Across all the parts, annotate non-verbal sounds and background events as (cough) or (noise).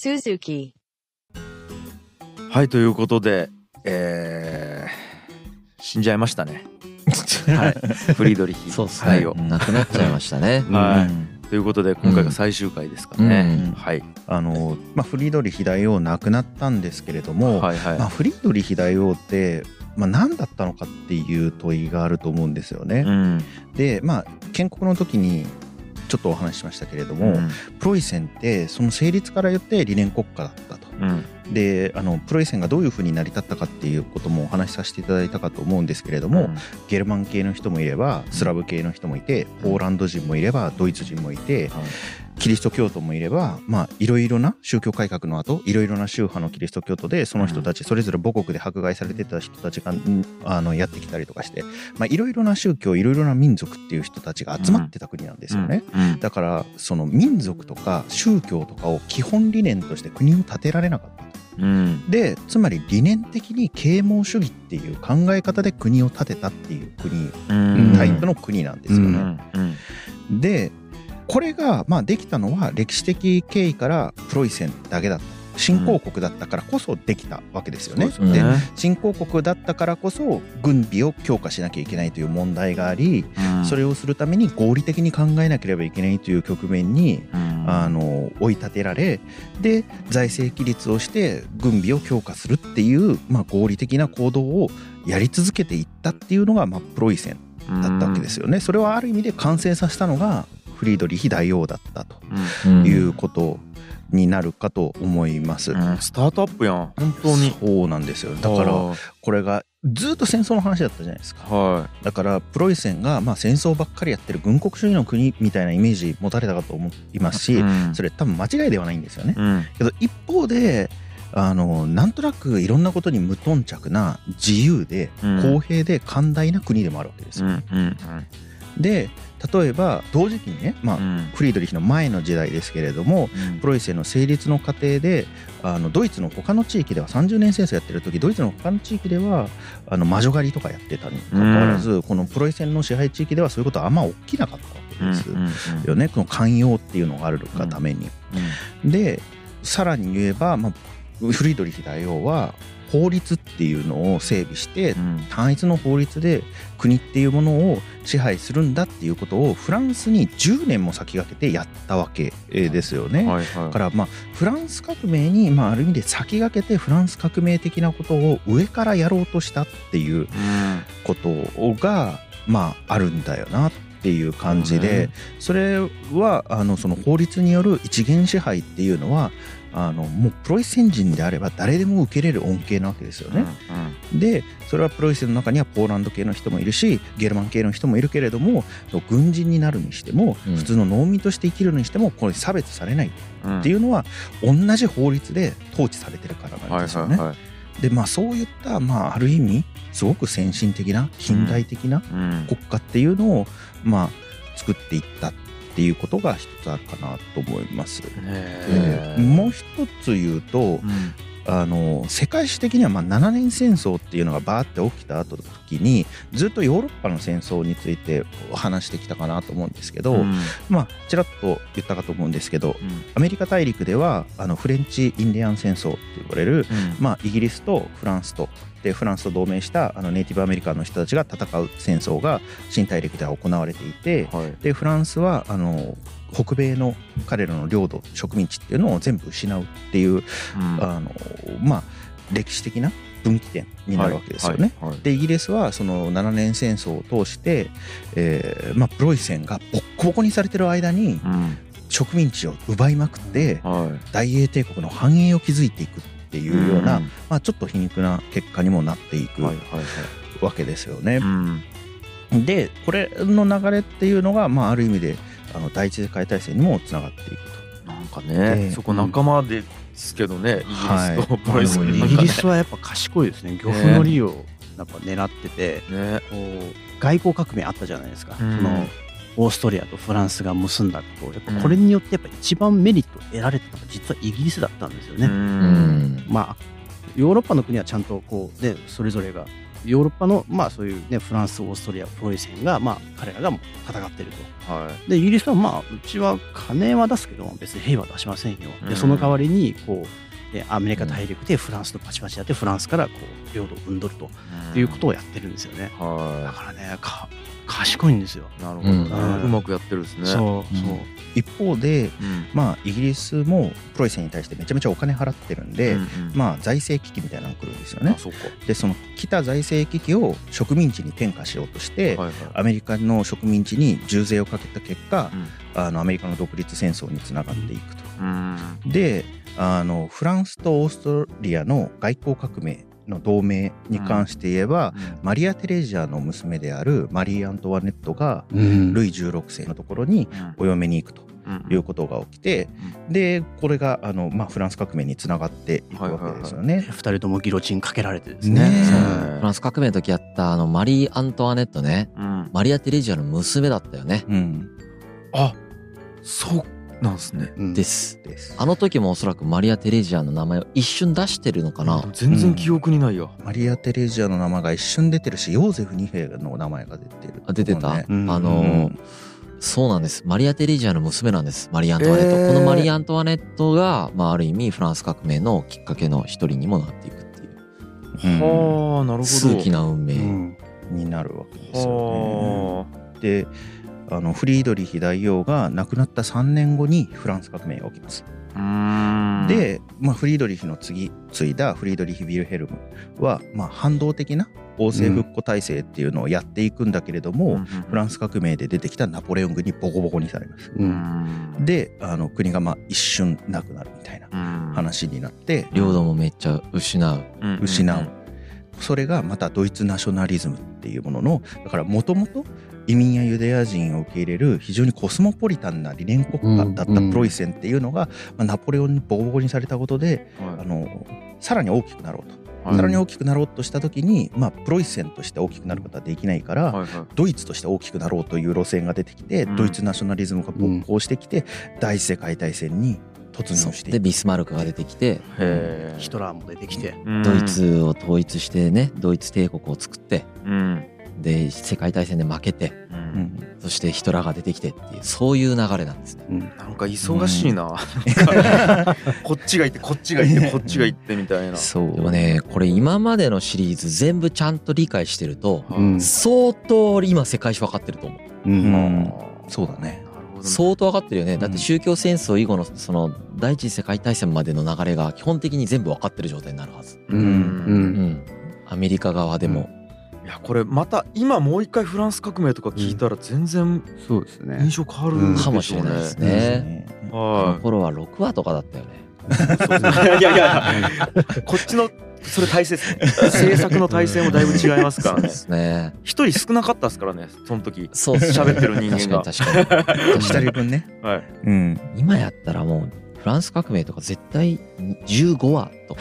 Suzuki. はいということでえー、死んじゃいましたね。(laughs) はい。フリードリヒ。そうですね。大王なくなっちゃいましたね。(laughs) はい。ということで今回が最終回ですかね、うん。はい。あの、まあ、フリードリヒ大王亡くなったんですけれども、はいはい、まあ、フリードリヒ大王って、まあ、何だったのかっていう問いがあると思うんですよね。うん。でまあ建国の時にちょっとお話ししましたけれども、うん。プロイセンってその成立から言って理念国家だったと。うん。であのプロイセンがどういうふうに成り立ったかっていうこともお話しさせていただいたかと思うんですけれども、ゲルマン系の人もいればスラブ系の人もいてポーランド人もいればドイツ人もいてはいキリスト教徒もいればまあいろいろな宗教改革の後いろいろな宗派のキリスト教徒でその人たちそれぞれ母国で迫害されてた人たちがんあのやってきたりとかしてまあいろいろな宗教いろいろな民族っていう人たちが集まってた国なんですよね。うんだからその民族とか宗教とかを基本理念として国を建てられなかった。うんでつまり理念的に啓蒙主義っていう考え方で国を建てたっていう国うんタイプの国なんですよね。でこれがまあできたのは歴史的経緯からプロイセンだけだった新興国だったからこそできたわけですよね。そうですよね新興国だったからこそ軍備を強化しなきゃいけないという問題があり、うんそれをするために合理的に考えなければいけないという局面にうんあの追い立てられで財政規律をして軍備を強化するっていう、まあ、合理的な行動をやり続けていったっていうのが、まあ、プロイセンだったわけですよね。それはある意味で完成させたのがフリードリヒ大王だったとうん。いうことになるかと思います。うん。スタートアップやん。本当に。そうなんですよ。だからはこれがずっと戦争の話だったじゃないですか。い。はだからプロイセンがまあ戦争ばっかりやってる軍国主義の国みたいなイメージ持たれたかと思いますし、いうん。それ多分間違いではないんですよね。うん。けど一方であのなんとなくいろんなことに無頓着な自由でうん。公平で寛大な国でもあるわけですよ。うん。うん。で例えば同時期にね、まあうん。フリードリヒの前の時代ですけれどもうん。プロイセンの成立の過程であのドイツの他の地域では30年戦争やってる時ドイツの他の地域ではあの魔女狩りとかやってたにもかかわらず、このプロイセンの支配地域ではそういうことはあんま起きなかったわけですうんうん。よね、この寛容っていうのがあるがために。でさらに言えば、まあ、フリードリヒ大王は法律っていうのを整備してうん。単一の法律で国っていうものを支配するんだっていうことをフランスに10年も先駆けてやったわけですよね。はいはい。だからまあフランス革命にまあある意味で先駆けてフランス革命的なことを上からやろうとしたっていううん。ことがまああるんだよなっていう感じで、それはあのその法律による一元支配っていうのはあのもうプロイセン人であれば誰でも受けれる恩恵なわけですよね。でそれはプロイセンの中にはポーランド系の人もいるしゲルマン系の人もいるけれども軍人になるにしてもうん。普通の農民として生きるにしてもこれ差別されない。うん。っていうのは同じ法律で統治されてるからなんですよね。はいはいはい。でまあそういった、まあ、ある意味すごく先進的な近代的なうん。国家っていうのを、まあ、作っていった。っていうことが一つあるかなと思います。もう一つ言うとうん。あの世界史的にはまあ7年戦争っていうのがバーって起きた後の時にずっとヨーロッパの戦争について話してきたかなと思うんですけど、うん。まあちらっと言ったかと思うんですけどうん。アメリカ大陸ではあのフレンチ・インディアン戦争って呼ばれる、うん。まあ、イギリスとフランスとでフランスと同盟したあのネイティブアメリカンの人たちが戦う戦争が新大陸では行われていてはい。でフランスはあの北米の彼らの領土植民地っていうのを全部失うっていう、うん。あのまあ歴史的な分岐点になるわけですよね。はいはいはい。でイギリスはその7年戦争を通して、えーまあ、プロイセンがボッコボコにされてる間にうん。植民地を奪いまくってはい。大英帝国の繁栄を築いていく。っていうような、ん。まあ、ちょっと皮肉な結果にもなっていくはいはいはい。わけですよね。うん。でこれの流れっていうのが、まあ、ある意味であの第一次世界大戦にもつながっていくと。なんかね、でそこ仲間ですけどね、イギリスとはい。イギリスはやっぱ賢いですね。漁夫の利をなんか狙ってて、ね。こう外交革命あったじゃないですか、うん。そのオーストリアとフランスが結んだことやっぱこれによってやっぱ一番メリットを得られてたのが実はイギリスだったんですよね。まあヨーロッパの国はちゃんとこう、ね、それぞれがヨーロッパの、まあ、そういう、ね、フランスオーストリアプロイセンが、まあ、彼らが戦ってると。はい。でイギリスはまあうちは金は出すけど別に平和は出しませんよ。うん。でその代わりにこうでアメリカ大陸でフランスとパチパチやってフランスからこう領土を分取るということをやってるんですよね。だはからねか賢いんですよ。いなるほどね。うん。うまくやってるんですね。そうそう。一方でうん。まあイギリスもプロイセンに対してめちゃめちゃお金払ってるんで、うんうん。まあ財政危機みたいなのが来るんですよね。あ。そうか。でその来た財政危機を植民地に転嫁しようとして、はいはい。アメリカの植民地に重税をかけた結果うん。あのアメリカの独立戦争につながっていくと。うん。であのフランスとオーストリアの外交革命の同盟に関して言えば、マリア・テレジャの娘であるマリー・アントワネットがうん。ルイ16世のところにお嫁に行くとうんいうことが起きて、でこれがあの、まあ、フランス革命につながっていくわけですよね。二人ともギロチンかけられてですね。ねフランス革命の時やったあのマリー・アントワネットね。うん。マリア・テレジアの娘だったよね。うん、あそうなんですね。うん。です。です。あの時もおそらくマリア・テレジアの名前を一瞬出してるのかな。全然記憶にないよマリア・テレジアの名前が一瞬出てるしヨーゼフ2兵の名前が出てる、あ出てた、ねうんあのーそうなんです。マリア・テレジアの娘なんですマリー・アントワネット、えー。このマリー・アントワネットが、まあ、ある意味フランス革命のきっかけの一人にもなっていくっていう。うん。はあなるほど。数奇な運命、うん。になるわけですよはね。であのフリードリヒ大王が亡くなった3年後にフランス革命が起きます。で、まあ、フリードリヒの次継いだフリードリヒ・ヴィルヘルムは、まあ、反動的な王政復古体制っていうのをやっていくんだけれども、フランス革命で出てきたナポレオン軍にボコボコにされます。ううん。んであの国がまあ一瞬なくなるみたいなうん。話になって領土もめっちゃ失う。うん失う。それがまたドイツナショナリズムっていうもののだからもともと移民やユダヤ人を受け入れる非常にコスモポリタンな理念国家だったプロイセンっていうのが、まあ、ナポレオンにボコボコにされたことではい。あのさらに大きくなろうと、はい。さらに大きくなろうとした時に、まあ、プロイセンとして大きくなることはできないから、はいはい。ドイツとして大きくなろうという路線が出てきて、うん。ドイツナショナリズムが勃興してきて、第一次世界大戦に突入して。でビスマルクが出てきてヒトラーも出てきて。ドイツを統一してねドイツ帝国を作って。うんで世界大戦で負けてううん。んそしてヒトラーが出てきてっていうそういう流れなんですね。うん。なんか忙しいな。こっちが行ってこっちが行ってこっちが行ってみたいな。そうでもね。これ今までのシリーズ全部ちゃんと理解してるとうん。相当今世界史分かってると思う。ううんんそうだね。相当分かってるよね。だっうんて宗教戦争以後のその第一次世界大戦までの流れが基本的に全部分かってる状態になるはず。うん。ううん。んアメリカ側でも。いやこれまた今もう一回フランス革命とか聞いたら全然そうですね。印象変わるかもしれないですね。ね。このは頃は6話とかだったよね。いやいやこっちのそれ体制ですね制作の体制もだいぶ違いますからね。一人少なかったですからねその時。そう喋ってる人間が。確かに確かに。一人分ね。はい。うん。今やったらもうフランス革命とか絶対15話とか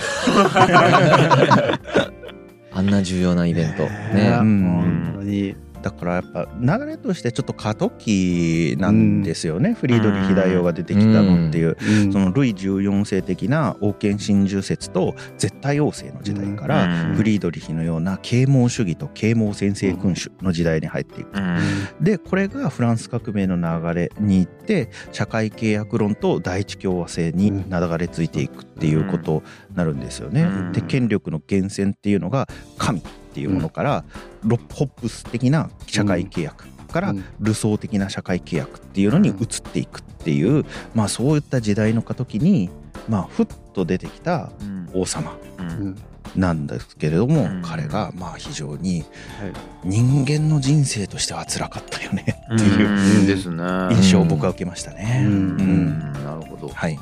(laughs) あんな重要なイベント。ね。うん。本当にだからやっぱ流れとしてちょっと過渡期なんですよね、フリードリヒ大王が出てきたのっていう、うん。そのルイ14世的な王権真珠説と絶対王政の時代から、うん。フリードリヒのような啓蒙主義と啓蒙先制君主の時代に入っていく。うん。でこれがフランス革命の流れに行って社会契約論と第一共和制に流れ着いていくっていうことになるんですよね。うん。で権力の源泉っていうのが神っていうものから、ロホップス的な社会契約からうん。ルソー的な社会契約っていうのに移っていくっていう、まあそういった時代の過渡期にまあふっと出てきたうん。王様うん。うんなんですけれども、うん。彼がまあ非常にはい。人間の人生としては辛かったよねっていう印象を僕は受けましたね。うん。うん。なるほど。はい。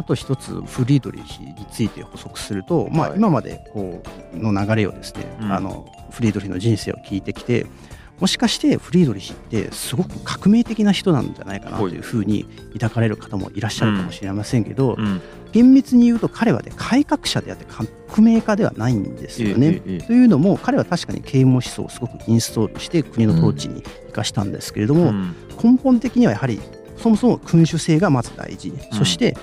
あと一つフリードリヒについて補足すると、まあ、はい今までこうの流れをですね、うん。あのフリードリヒの人生を聞いてきてもしかしてフリードリヒってすごく革命的な人なんじゃないかなというふうに抱かれる方もいらっしゃるかもしれませんけど、うん。厳密に言うと彼はね改革者であって革命家ではないんですよね。ええええというのも彼は確かに啓蒙思想をすごくインストールして国の統治に生かしたんですけれども、うん。根本的にはやはりそもそも君主制がまず大事、そして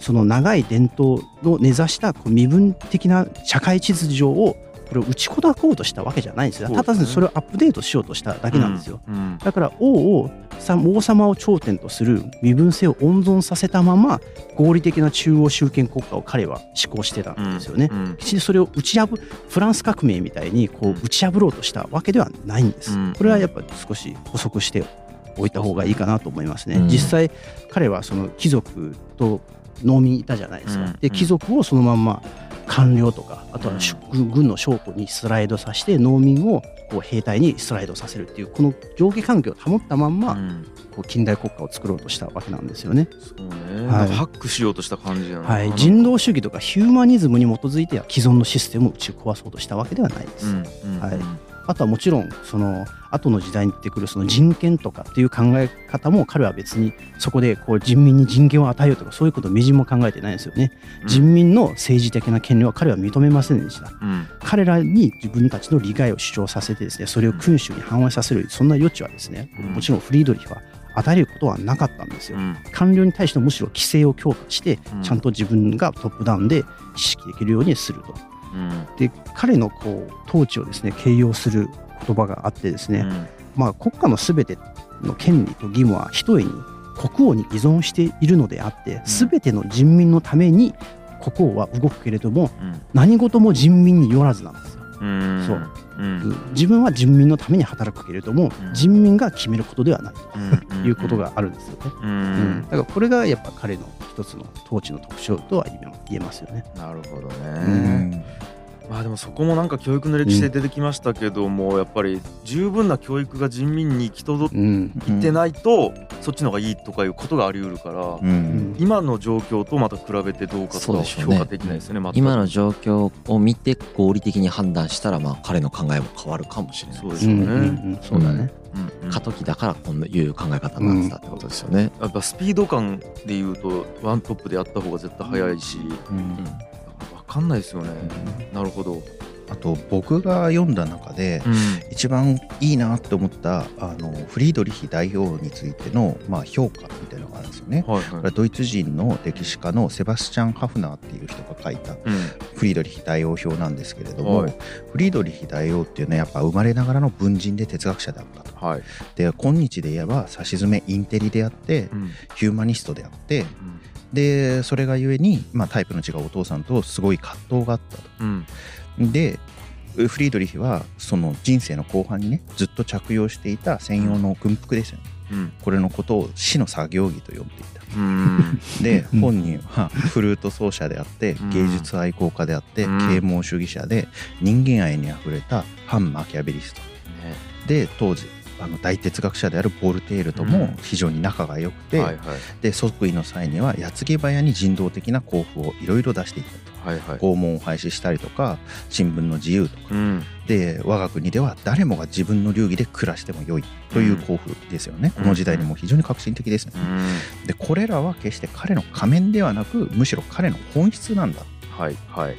その長い伝統の根ざしたこう身分的な社会秩序をこれを打ち砕こうとしたわけじゃないんですよ。ね。ただそれをアップデートしようとしただけなんですよ、うんだから王をさ王様を頂点とする身分性を温存させたまま合理的な中央集権国家を彼は施行してたんですよね。うんきちんとそれを打ち破フランス革命みたいにこう打ち破ろうとしたわけではないんです。うん。これはやっぱ少し補足しておいた方がいいかなと思いますね。うん。実際彼はその貴族と農民いたじゃないですうん。か。で貴族をそのまんま官僚とかあとはし軍の将校にスライドさせて農民をこう兵隊にスライドさせるっていうこの上下関係を保ったまんまうん。こう近代国家を作ろうとしたわけなんですよね。そうね、はい。ハックしようとした感じなはい、人道主義とかヒューマニズムに基づいて既存のシステムを打ち壊そうとしたわけではないです。うんうん。はいあとはもちろんその後の時代に出てくるその人権とかっていう考え方も彼は別にそこでこう人民に人権を与えようとかそういうことをみじんも考えてないんですよね。うん人民の政治的な権利は彼は認めませんでした。うん彼らに自分たちの利害を主張させてですねそれを君主に反映させるそんな余地はですねうんもちろんフリードリヒは与えることはなかったんですよう。ん官僚に対してむしろ規制を強化してうんちゃんと自分がトップダウンで指揮できるようにすると。うん。で彼のこう統治をですね形容する言葉があってですね、まあ、国家のすべての権利と義務はひとえに国王に依存しているのであってすべての人民のために国王は動くけれどもうん。何事も人民によらずなんですよ。うん。そううん。自分は人民のために働くけれどもうん。人民が決めることではない。うん。ということがあるんですよね。ううん。んだからこれがやっぱ彼の一つの統治の特徴とは言えますよね。なるほどうね、んまあでもそこもなんか教育の歴史で出てきましたけども、やっぱり十分な教育が人民に行き届うん。いてないと、そっちの方がいいとかいうことがあり得るから、ううん。ん今の状況とまた比べてどうかとか評価できないですよね全く。今の状況を見て合理的に判断したらまあ彼の考えも変わるかもしれない。そうでうんすよね、うん。うんそうだね。うん。うん過渡期だからこういう考え方になってたってことですよね。やっぱスピード感でいうとワントップでやった方が絶対早いし、うん。わかんないですよね、なるほど、あと僕が読んだ中でうん。一番いいなって思ったあのフリードリヒ代表についての、まあ、評価みたいなのがあるんですよね。はいはこれはドイツ人の歴史家のセバスチャン・ハフナーっていう人が書いたい、うん。フリードリヒ大王表なんですけれども、はい。フリードリヒ大王っていうのはやっぱ生まれながらの文人で哲学者であったと。はい、で今日で言えばさしずめインテリであってうん。ヒューマニストであってでそれがゆえに、まあ、タイプの違うお父さんとすごい葛藤があったと。うん。でフリードリヒはその人生の後半にねずっと着用していた専用の軍服ですよね。うん。これのことを死の作業着と呼んでいた。うん。でうん本人はフルート奏者であってうん。芸術愛好家であってうん。啓蒙主義者で人間愛にあふれた反マキャベリスト。ね。で当時あの大哲学者であるボルテールとも非常に仲が良くて、はいはい。で即位の際には矢継ぎ早に人道的な交付をいろいろ出していったと。はいはい。拷問を廃止したりとか新聞の自由とか。うん。で我が国では誰もが自分の流儀で暮らしても良いという交付ですよね、うん。この時代にも非常に革新的ですよね、うん。でこれらは決して彼の仮面ではなくむしろ彼の本質なんだ。はいはい。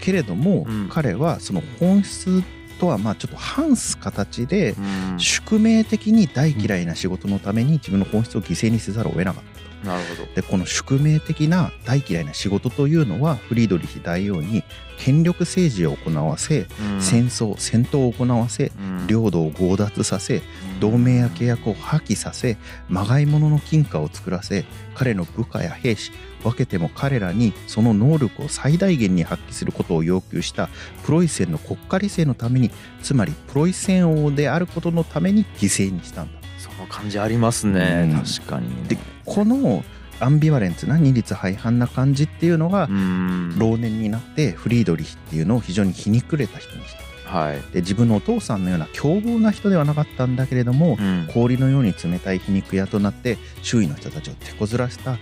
けれども、うん。彼はその本質とはまあちょっと反す形でうん宿命的に大嫌いな仕事のために自分の本質を犠牲にせざるを得なかったと。なるほど。でこの宿命的な大嫌いな仕事というのはフリードリヒ大王に権力政治を行わせ、うん。戦争戦闘を行わせうん。領土を強奪させ同盟や契約を破棄させまがいものの金貨を作らせ彼の部下や兵士分けても彼らにその能力を最大限に発揮することを要求したプロイセンの国家理性のためにつまりプロイセン王であることのために犠牲にしたんだ。その感じありますね、うん。確かに。でこのアンビバレンツな二律背反な感じっていうのがうん。老年になってフリードリヒっていうのを非常に皮肉れた人にした。はい、で自分のお父さんのような凶暴な人ではなかったんだけれども、うん。氷のように冷たい皮肉屋となって周囲の人たちを手こずらした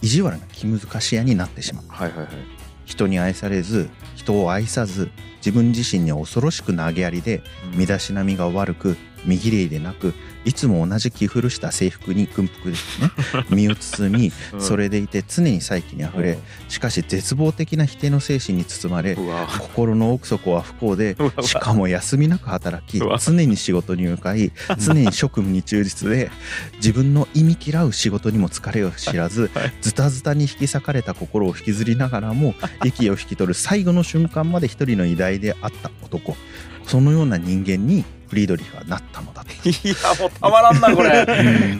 意地悪な気難し屋になってしまう。はいはいはい。人に愛されず人を愛さず自分自身には恐ろしく投げやりで身だしなみが悪く身綺麗でなくいつも同じ着古した制服に軍服ですね。(laughs) 身を包みうん。それでいて常に再起にあふれしかし絶望的な否定の精神に包まれ心の奥底は不幸でしかも休みなく働き常に仕事に向かい常に職務に忠実で (laughs) 自分の意味嫌う仕事にも疲れを知らずはい。ズタズタに引き裂かれた心を引きずりながらも (laughs) 息を引き取る最後の瞬間まで一人の偉大であった男。そのような人間にフリードリヒはなったのだと。(laughs) いやもうたまらんなこれ。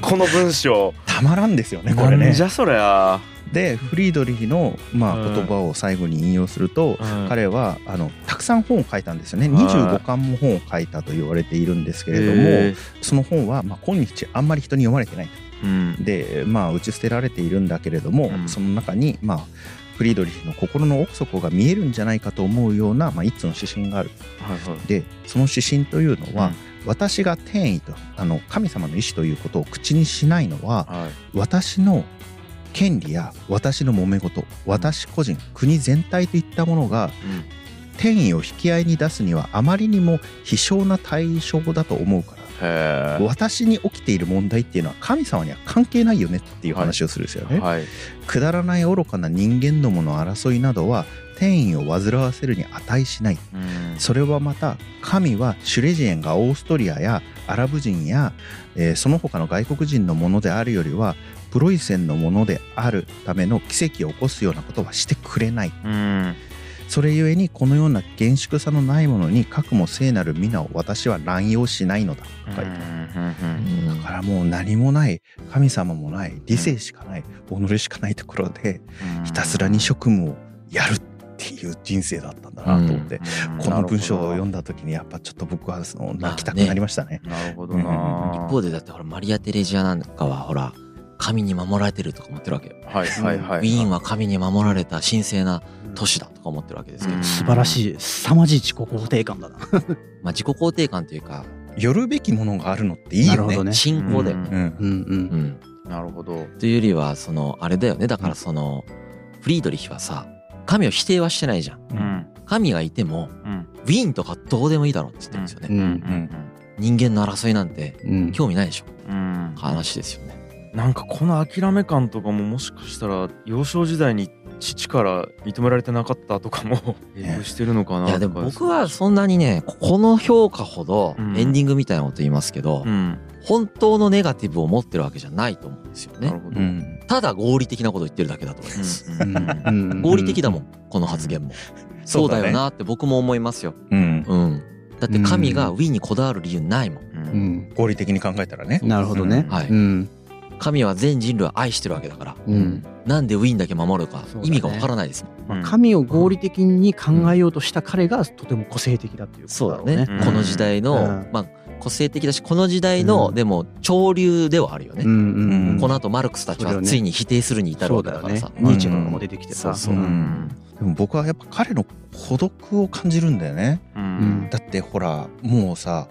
この文章。たまらんですよねこれなねんじゃそりゃ。でフリードリヒの、まあ、うん。言葉を最後に引用すると、うん。彼はあのたくさん本を書いたんですよね。はい25巻も本を書いたと言われているんですけれども、へその本は、まあ、今日あんまり人に読まれてないーうん。でまあ打ち捨てられているんだけれども、うん。その中にまあフリードリヒの心の奥底が見えるんじゃないかと思うような、まあ、一つの指針がある。はいはい。でその指針というのは、私が天意とあの神様の意志ということを口にしないのははい。私の権利や私の揉め事私個人国全体といったものがうん。天意を引き合いに出すにはあまりにも非償な対象だと思うから私に起きている問題っていうのは神様には関係ないよねっていう話をするんですよね。はいくだらない愚かな人間どもの争いなどは天意を煩わせるに値しない。うんそれはまた神はシュレジエンがオーストリアやアラブ人や、えーその他の外国人のものであるよりはプロイセンのものであるための奇跡を起こすようなことはしてくれない。うんそれゆえにこのような厳粛さのないものにかくも聖なる皆を私は乱用しないのだ。と書いてだからもう何もない神様もない理性しかない己しかないところでひたすらに職務をやるっていう人生だったんだなと思って、この文章を読んだ時にやっぱちょっと僕はその泣きたくなりましたね。なるほどな。一方でだってほらマリア・テレジアなんかはほら神に守られてるとか思ってるわけよ。はいはいはいウィーンは神に守られた神聖な都市だとか思ってるわけですけど、うん。素晴らしい凄まじい自己肯定感だな。(laughs) まあ自己肯定感というか寄るべきものがあるのっていいよね。ね。信仰だよね。うん。うんううん。ん。なるほど。というよりはそのあれだよね。だからそのフリードリヒはさ神を否定はしてないじゃん。うん。神がいてもうん。ウィーンとかどうでもいいだろうって言ってるんですよね。うんうん。人間の争いなんてうん。興味ないでしょ。うん。話ですよね。なんかこの諦め感とかももしかしたら幼少時代に父から認められてなかったとかも (laughs) 影響してるのかないやでも僕はそんなにねここの評価ほどうん。エンディングみたいなこと言いますけど、うん。本当のネガティブを持ってるわけじゃないと思うんですよね。なるほど。うん。ただ合理的なこと言ってるだけだと思います。合理的だもんこの発言も。そうだよなって僕も思いますよ。うん。うん。だって神がウィーンにこだわる理由ないもん。合理的に考えたらね。なるほどね。はいうん。神は全人類を愛してるわけだから。うんなんでウィーンだけ守るか意味がわからないですもん。うん神を合理的に考えようとした彼がとても個性的だっていうことだろうね。うんこの時代の、うんまあ個性的だしこの時代の、うんでも潮流ではあるよね。うんうんうんこの後マルクスたちはついに否定するに至るそうだよねわけだからさ。。ニーチェとかも出てきてさ。そうそううんでも僕はやっぱ彼の孤独を感じるんだよね。うんだってほらもうさ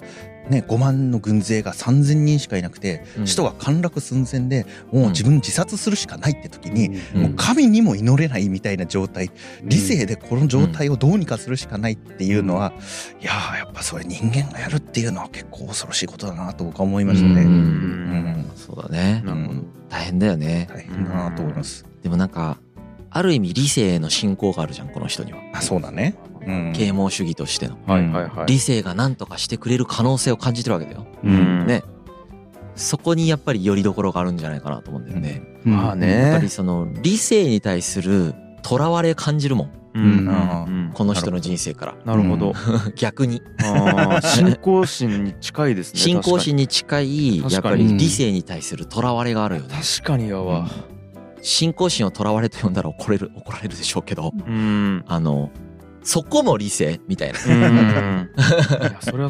ね、5万の軍勢が3,000人しかいなくて、うん首都が陥落寸前でもう自分自殺するしかないって時に、うんもう神にも祈れないみたいな状態理性でこの状態をどうにかするしかないっていうのは、いやーやっぱそれ人間がやるっていうのは結構恐ろしいことだなと僕は思いましたね。ううんんそうだね。なるほど大変だよね。大変だなと思います。でもなんかある意味理性への信仰があるじゃんこの人には。あそうだね。うん。啓蒙主義としての。はいはいはい。理性が何とかしてくれる可能性を感じてるわけだよ。うん。ね。そこにやっぱりよりどころがあるんじゃないかなと思うんだよね。うん。まあね。やっぱりその理性に対する囚われ感じるもん。うん。うん。うん。この人の人生から。なるほど。(laughs) 逆に。信仰心に近いですね (laughs) 信仰心に近いやっぱり理性に対する囚われがあるよね。確かにやわ。信仰心を囚われと呼んだら怒れる怒られるでしょうけど。うん。あのそこも理性みたいな。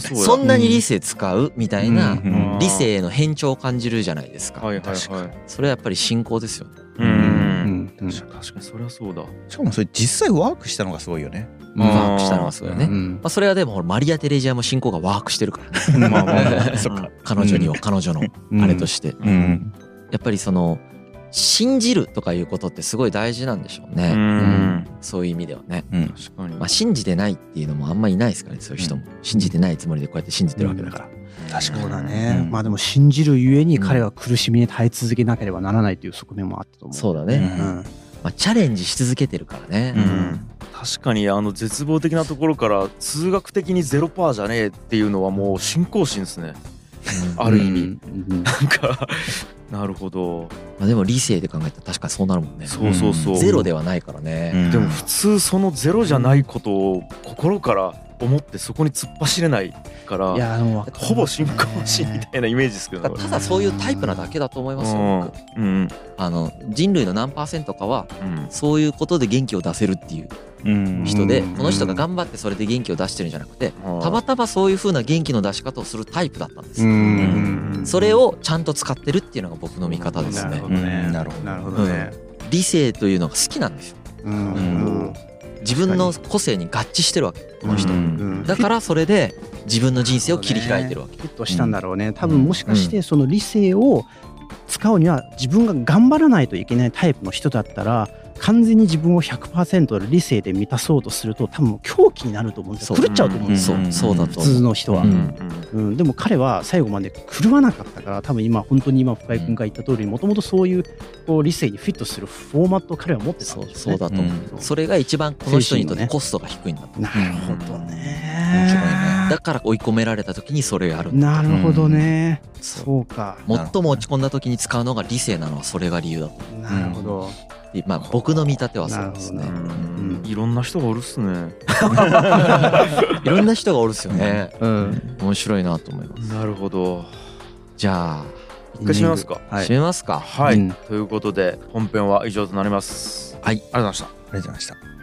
そん。なに理性使うみたいな理性への偏重を感じるじゃないですか確かそれはやっぱり信仰ですよねうん。うん。確かにそれはそうだしかもそれ実際ワークしたのがすごいよね。ワークしたのはすごいよね、まうん。あ、それはでもマリア・テレジアも信仰がワークしてるからねまあまあまあ彼女には彼女のあれとして、うん。やっぱりその信じるとかいうことってすごい大事なんでしょううね、ん。そういう意味ではね、うん。確かに。まあ、信じてないっていうのもあんまりいないですからねそういう人も、信じてないつもりでこうやって信じてるわけだから、確かに。そうだね、うん。まあでも信じるゆえに。彼は苦しみに耐え続けなければならないという側面もあったと思う。そうだね、うん。うんまあ、チャレンジし続けてるからね、うん。確かにあの絶望的なところから数学的にゼロパーじゃねえっていうのはもう信仰心ですね。ある意味、うん。うん。なんかなるほど。まあ、でも理性で考えたら確かにそうなるもんね。そうそうそう、ゼロではないからね、うん。でも普通そのゼロじゃないことを心から思ってそこに突っ走れないからいやでもほぼ信仰心みたいなイメージですけどただそういうタイプなだけだと思いますよ、僕。うんうん。あの人類の何パーセントかはうん。そういうことで元気を出せるっていううん。人で、うん。この人が頑張ってそれで元気を出してるんじゃなくて、うん。たまたまそういう風な元気の出し方をするタイプだったんです。うよ、ん。それをちゃんと使ってるっていうのが僕の見方ですね。なるほどね。うんなるほどなるほどね。理性というのが好きなんですよ。うん。うん自分の個性に合致してるわけ。この人、うん。うん。だからそれで自分の人生を切り開いてるわけ、フィットしたんだろうね。多分もしかしてその理性を使うには自分が頑張らないといけないタイプの人だったら完全に自分を100%理性で満たそうとすると多分狂気になると思うんですよ。そう。狂っちゃうと思うんですよ、そうそうだと普通の人は、ううんん。うん、でも彼は最後まで狂わなかったから多分今本当に今深井君が言った通りもともとそういうこう理性にフィットするフォーマットを彼は持ってたそうんですよね。そうだと思う、うん。それが一番この人にとってコストが低いんだとなるほど面白いねだから追い込められた時にそれをやるなるほどね、そう。そうか。最も落ち込んだ時に使うのが理性なのはそれが理由だと。なるほど、でまあ僕の見立てはそうですね。いろんな人がおるっすね。(laughs) いろんな人がおるっすよね。うん。面白いなと思います。なるほど。じゃあ一回締めますか。はい。締めますか。はい、うん。ということで本編は以上となります。はい。ありがとうございました。ありがとうございました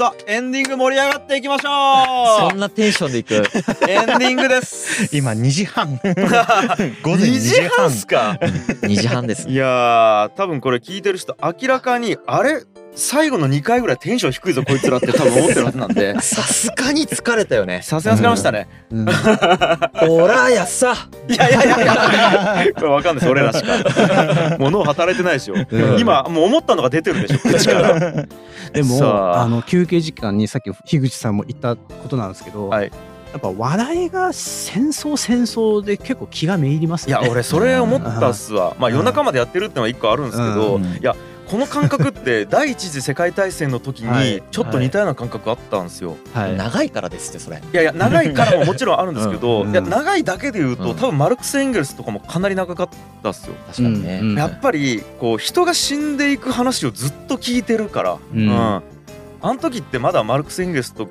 さあエンディング盛り上がっていきましょ (laughs) そんなテンションでいく？うエンディングです。(laughs) 今2時半。(laughs) 午前2 2時時半半っすか？2時半ですいやー多分これ聞いてる人明らかにあれ？最後の2回ぐらいテンション低いぞこいつらって多分 (laughs) 思ってるはずなんで。さすがに疲れたよね。さすがに疲れましたね、うん。(laughs) ほらやっさ。いやいやいやいや。(laughs) これわかんないです俺らしか。もう脳働いてないでしょ、うん。今もう思ったのが出てるでしょ口から。でもさあ。あの休憩時間にさっき樋口さんも言ったことなんですけど、はい。やっぱ話題が戦争戦争で結構気がめいりますよね。いや俺それ思ったっすわ。まあ夜中までやってるってのは一個あるんですけど、うん。いやこの感覚って第一次世界大戦の時にはい。ちょっと似たような感覚あったんですよ。はい。長いからですってそれ。いやいや長いからももちろんあるんですけど、うん。いや長いだけで言うと、うん。多分マルクス・エンゲルスとかもかなり長かったっすよ。確かにね、やっぱりこう人が死んでいく話をずっと聞いてるから、うん。あの時ってまだマルクス・エンゲルスと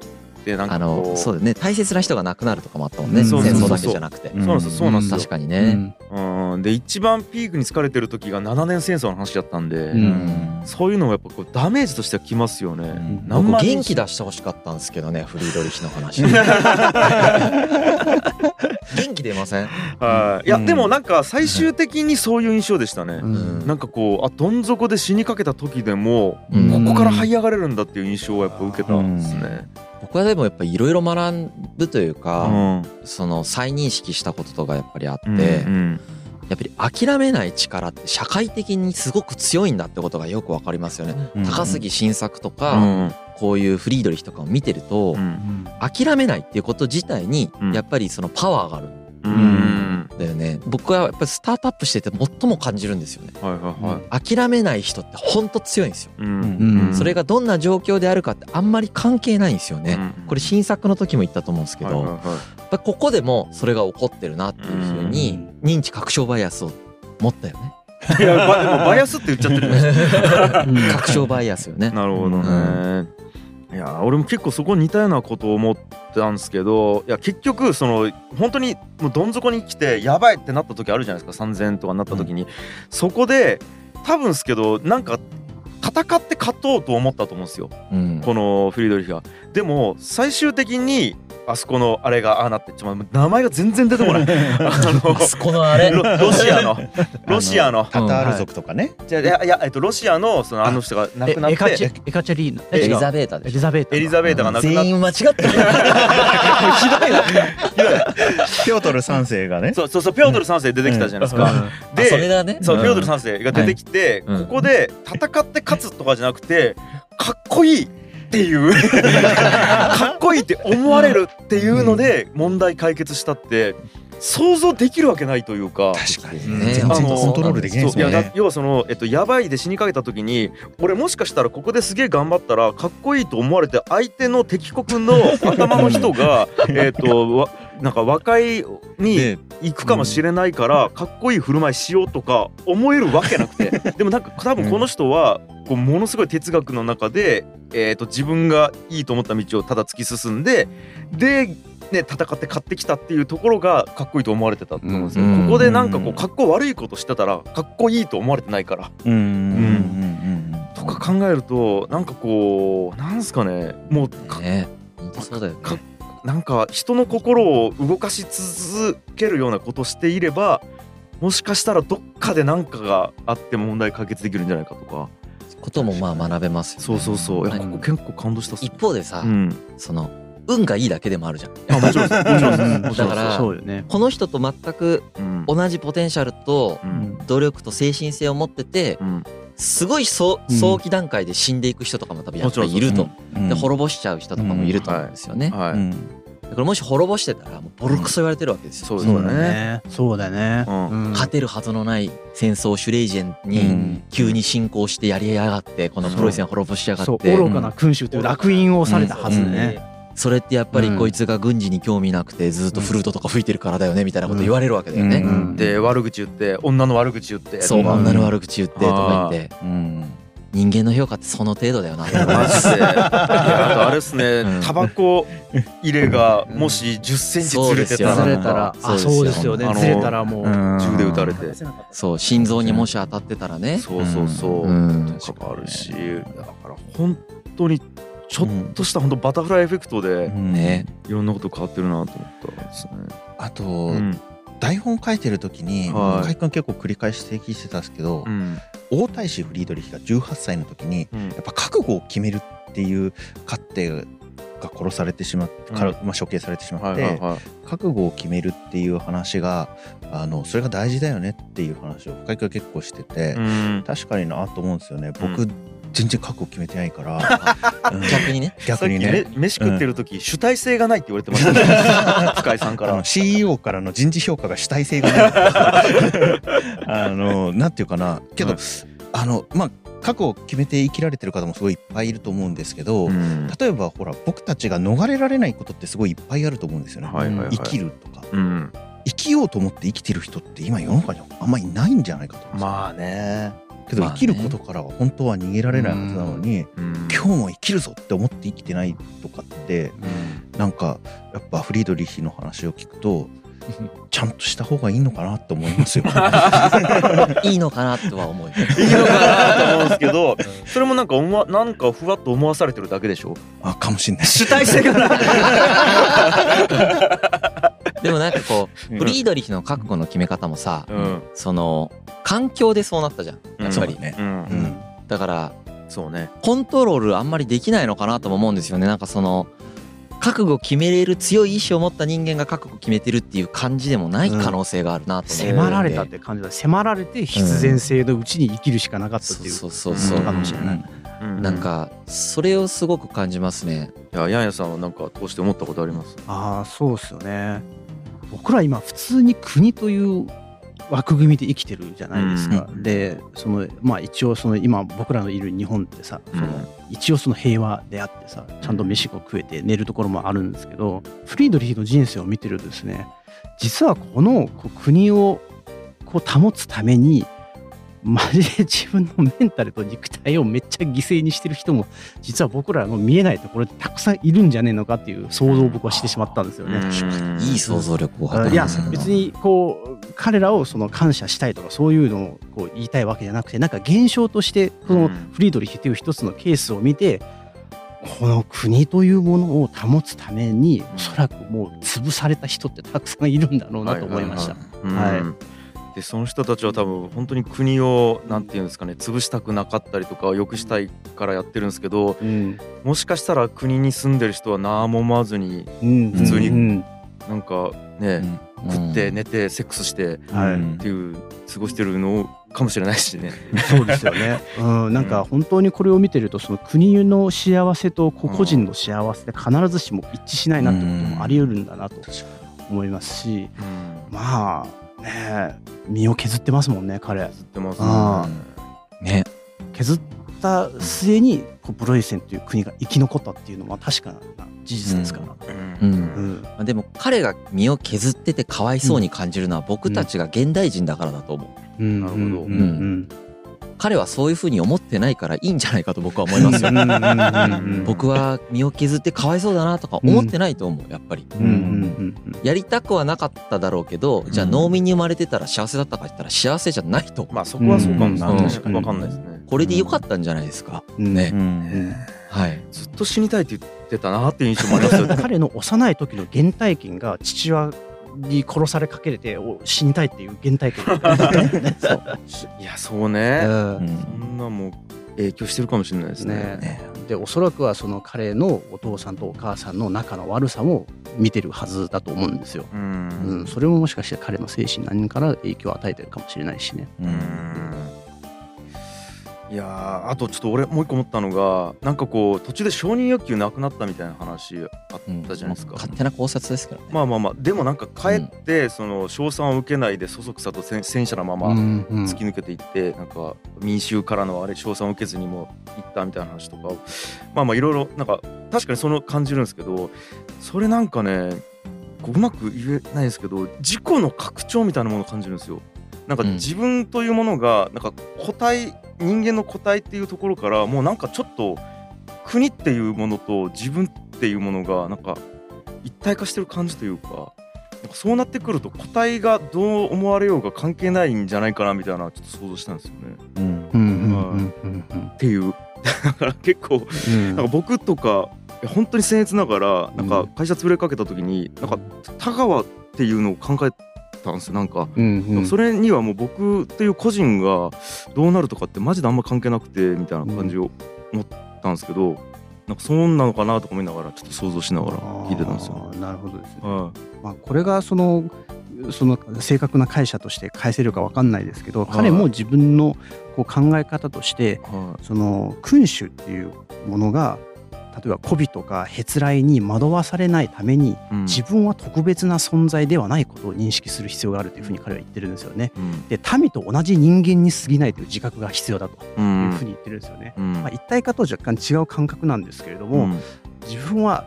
ってなんあかこう。のそうだね。大切な人が亡くなるとかもあったもんね、うん。戦争だけじゃなくて、うん。そうなんですよ。そうなんですよ。確かにうね、ん。うん。で一番ピークに疲れてる時が7年戦争の話だったんで、うん。そういうのもやっぱこうダメージとしてはきますよね。ん。僕何万人元気出してほしかったんですけどねフリードリヒの話。(laughs) 元気出ません？はい、いや、うん。でもなんか最終的にそういう印象でしたね。うん。なんかこうあどん底で死にかけた時でも、うん。ここから這い上がれるんだっていう印象をやっぱ受けたんですね。僕はでもやっぱいろいろ学ぶといううか、ん。その再認識したこととかやっぱりあって、うんうん。やっぱり諦めない力って社会的にすごく強いんだってことがよくわかりますよね。うん高杉晋作とうか、ん。こういうフリードリヒとかを見てると、うん諦めないっていうこと自体にうん。やっぱりそのパワーがあるんうんだよね。僕はやっぱりスタートアップしてて最も感じるんですよね。はいはいはい。諦めない人ってほんと強いんですよ。うんうんそれがどんな状況であるかってあんまり関係ないんですよね。うんこれ新作の時も言ったと思うんですけど、はいはいはいやっぱここでもそれが起こってるなっていうふうに認知確証バイアスを持ったよね。いやばでもバイアスって言っちゃってる (laughs) 確証バイアスよね。なるほどね。いや俺も結構そこ似たようなことを思ったんですけどいや結局その本当にもうどん底に来てやばいってなった時あるじゃないですか3000とかになった時に、そこで多分ですけどなんか戦って勝とうと思ったと思うんですよ。うん。このフリードリヒが。でも最終的にあそこのあれがああなってちょっと名前が全然出てこない。(laughs) あのあそこのあれ？ロロシアの。ロシアの。タタール族とかね、じゃあいやいやえっとロシアのそのあの人が亡くなっエカチエカチェリーナ？エリザベベータでエリザベータエリザベータが亡くなって全員間違ってる。ひどいピョートル3世がね。そうそうそうピョートル3世出てきたじゃないですか、あそれでだね。そう、ん。ピョートル3世が出てきて、はいここで戦って勝つとかじゃなくてかっこいいっていう。(laughs) かっこいいって思われるっていうので問題解決したって想像できるわけないというか。確かにね。全然コントロールできないですよね。要はその、えっと、やばいで死にかけた時に俺もしかしたらここですげえ頑張ったらかっこいいと思われて相手の敵国の (laughs) 頭の人がえっとわなんか和解にで行くかもしれないからかっこいい振る舞いしようとか思えるわけなくて。でもなんか多分この人はこうものすごい哲学の中で、えー、と自分がいいと思った道をただ突き進んでで、ね、戦って勝ってきたっていうところがかっこいいと思われてたと思うんですよ。うんここでなんかこうかっこ悪いことしてたらかっこいいと思われてないから。うんうんとか考えるとなんかこうなんすかね。もうかねそうだよね。かなんか人の心を動かし続けるようなことをしていればもしかしたらどっかで何かがあって問題解決できるんじゃないかとかこともまあ学べますよね。そうそうそう。いやはい。ここ結構感動したっす。一方でさうん。その運がいいだけでもあるじゃん。あもちろん (laughs) もちろんだからね。この人と全くうん。同じポテンシャルとうん。努力と精神性を持っててうん。すごい早うん。早期段階で死んでいく人とかも多分やっぱりいると。うん。で滅ぼしちゃう人とかもいると思うんですよね。はい、うんだからもし滅ぼしてたらもうボロクソ言われてるわけですよ。そうですよそうだね。ねそうだね。勝てるはずのない戦争シュレイジェンうにん。急に侵攻してやりやがってこのプロイセン滅ぼしやがって。愚かな君主という烙印をされたはずでね。それってやっぱりうん。こいつが軍事に興味なくてずっとフルートとか吹いてるからだよねみたいなこと言われるわけだよね。うん。で悪口言って女の悪口言って。そううん。女の悪口言ってとか言って。うん人間の評価ってその程度だよな。マジで。(laughs) いやあとあれですね。うん。タバコ入れがもし1 0センチずれてたらそうですよ。ずれたら。あそうですよ。そうですよね。ずれたらもう。銃で撃たれて。そう心臓にもし当たってたらね。そうそうそう、うん。とかもあるし。だから本当にちょっとした本当バタフライエフェクトでね。いろんなこと変わってるなと思ったんですね。あと、うん台本書いてる時にはい。海君結構繰り返し指摘してたんですけど、うん。王太子フリードリヒが18歳の時にうん。やっぱ覚悟を決めるっていう勝手が殺されてしまって、からまあ、処刑されてしまって、はいはいはい。覚悟を決めるっていう話があのそれが大事だよねっていう話を深井君は結構してて、うん。確かになと思うんですよね。僕、う全然覚悟決めてないから、(laughs) うん。逆にね。逆にね。さっきめ飯食ってる時、主体性がないって言われてました。ね (laughs) 深井さんから。あの CEO からの人事評価が主体性がない。(laughs) あのなんていうかな。けど、はいあのまあ覚悟を決めて生きられてる方もすごいいっぱいいると思うんですけど、うん。例えばほら僕たちが逃れられないことってすごいいっぱいあると思うんですよね、はいはいはい。生きるとか。うん。生きようと思って生きてる人って今世の中にあんまりいないんじゃないかと思うんですよ。まあね、けど生きることからは本当は逃げられないはずなのに、うん今日も生きるぞって思って生きてないとかってなんかやっぱフリードリヒの話を聞くと (laughs) ちゃんとした方がいいのかなって思いますよ。(laughs) いいのかなとは思うよ。(laughs) いいのかなと思うんですけどそれもなんか思わなんかふわっと思わされてるだけでしょ？あかもしれない。主体性がないでもなんかこううん。フリードリヒの覚悟の決め方もさうん。その環境でそうなったじゃん。やっぱり。ね。うん。うん。だからそうね。コントロールあんまりできないのかなとも思うんですよね。なんかその覚悟を決めれる強い意志を持った人間が覚悟を決めてるっていう感じでもない可能性があるなと思う、迫られたって感じ。だ迫られて必然性のうちに生きるしかなかったっていうそうそうそうかもしれない。うん。なんかそれをすごく感じますね。いやヤンヤさんはなんか通して思ったことあります？ああそうですよね僕ら今普通に国という枠組みで生きてるじゃないですか、うん。でそのまあ一応その今僕らのいる日本ってさ、そのうん一応その平和であってさちゃんと飯が食えて寝るところもあるんですけどフリードリヒの人生を見てるとですね実はこの国をこう保つためにマジで自分のメンタルと肉体をめっちゃ犠牲にしてる人も実は僕らの見えないところでたくさんいるんじゃねえのかっていう想像を僕はしてしまったんですよね。うん。いい想像力をあいや別にこう彼らをその感謝したいとかそういうのをこう言いたいわけじゃなくてなんか現象としてこのうん。フリードリヒという一つのケースを見てこの国というものを保つためにおそらくもう潰された人ってたくさんいるんだろうなと思いました。はいでその人たちは多分本当に国をなんていうんですかね潰したくなかったりとか良くしたいからやってるんですけど、うん、もしかしたら国に住んでる人は何も思わずに普通になんかね、食って寝てセックスしてっていう過ごしてるのかもしれないしね。(laughs) そうですよね。うん、なんか本当にこれを見てるとその国の幸せと個人の幸せで必ずしも一致しないなってこともあり得るんだなと思いますし、まあね身を削ってますもんね彼。削ってますね。ね。削った末にプロイセンという国が生き残ったっていうのは確かな事実ですから、うん。うん。うん、でも彼が身を削っててかわいそうに感じるのは僕たちが現代人だからだと思う、なるほど、うん彼はそういうふうに思ってないからいいんじゃないかと僕は思いますよ。僕は身を削ってかわいそうだなとか思ってないと思うやっぱり。やりたくはなかっただろうけどじゃあ農民に生まれてたら幸せだったか言ったら幸せじゃないと。まあそこはそうかもしれない。確かに分かんないですね。これでよかったんじゃないですか。ね。はい、ずっと死にたいって言ってたなっていう印象もありますよ彼の幼い時の原体験が父親に殺されかけて死にたいっていう原体験。(laughs) いやそうね、う。ん、そんなもう影響してるかもしれないですね。ね。でおそらくはその彼のお父さんとお母さんの仲の悪さも見てるはずだと思うんですよ。うん、うん、それももしかして彼の精神何から影響を与えてるかもしれないしね。うんいやあとちょっと俺もう一個思ったのがなんかこう途中で承認欲求なくなったみたいな話あったじゃないですか、うん、勝手な考察ですけど、ね、まあまあまあでもなんかかえってその賞賛を受けないでそそくさと戦車のまま突き抜けていってなんか民衆からのあれ賞賛を受けずにも行ったみたいな話とか。まあまあいろいろなんか確かにその感じるんですけどそれなんかねうまく言えないですけど自己の拡張みたいなものを感じるんですよ。なんか自分というものがなんか個体人間の個体っていうところからもうなんかちょっと国っていうものと自分っていうものがなんか一体化してる感じというかなんかそうなってくると個体がどう思われようが関係ないんじゃないかなみたいなちょっと想像したんですよね。っていうだから結構、なん。か僕とか本当に僭越ながらなん。か会社潰れかけた時になん。か田川っていうのを考えたんですなんか、うんうん、それにはもう僕っていう個人がどうなるとかってマジであんま関係なくてみたいな感じを思ったんですけど、うん、なんかそうなのかなとか思いながらちょっと想像しながら聞いてたんですよ。なるほどですね、はい、まあ、これがそのその正確な解釈として返せるか分かんないですけど、はい、彼も自分のこう考え方として、はい、その君主っていうものが例えば媚びとかへつらいに惑わされないために、うん、自分は特別な存在ではないことを認識する必要があるというふうに彼は言ってるんですよね。うん、で民と同じ人間に過ぎないという自覚が必要だというふうに言ってるんですよね。うん、まあ、一体化とは若干違う感覚なんですけれども、自分は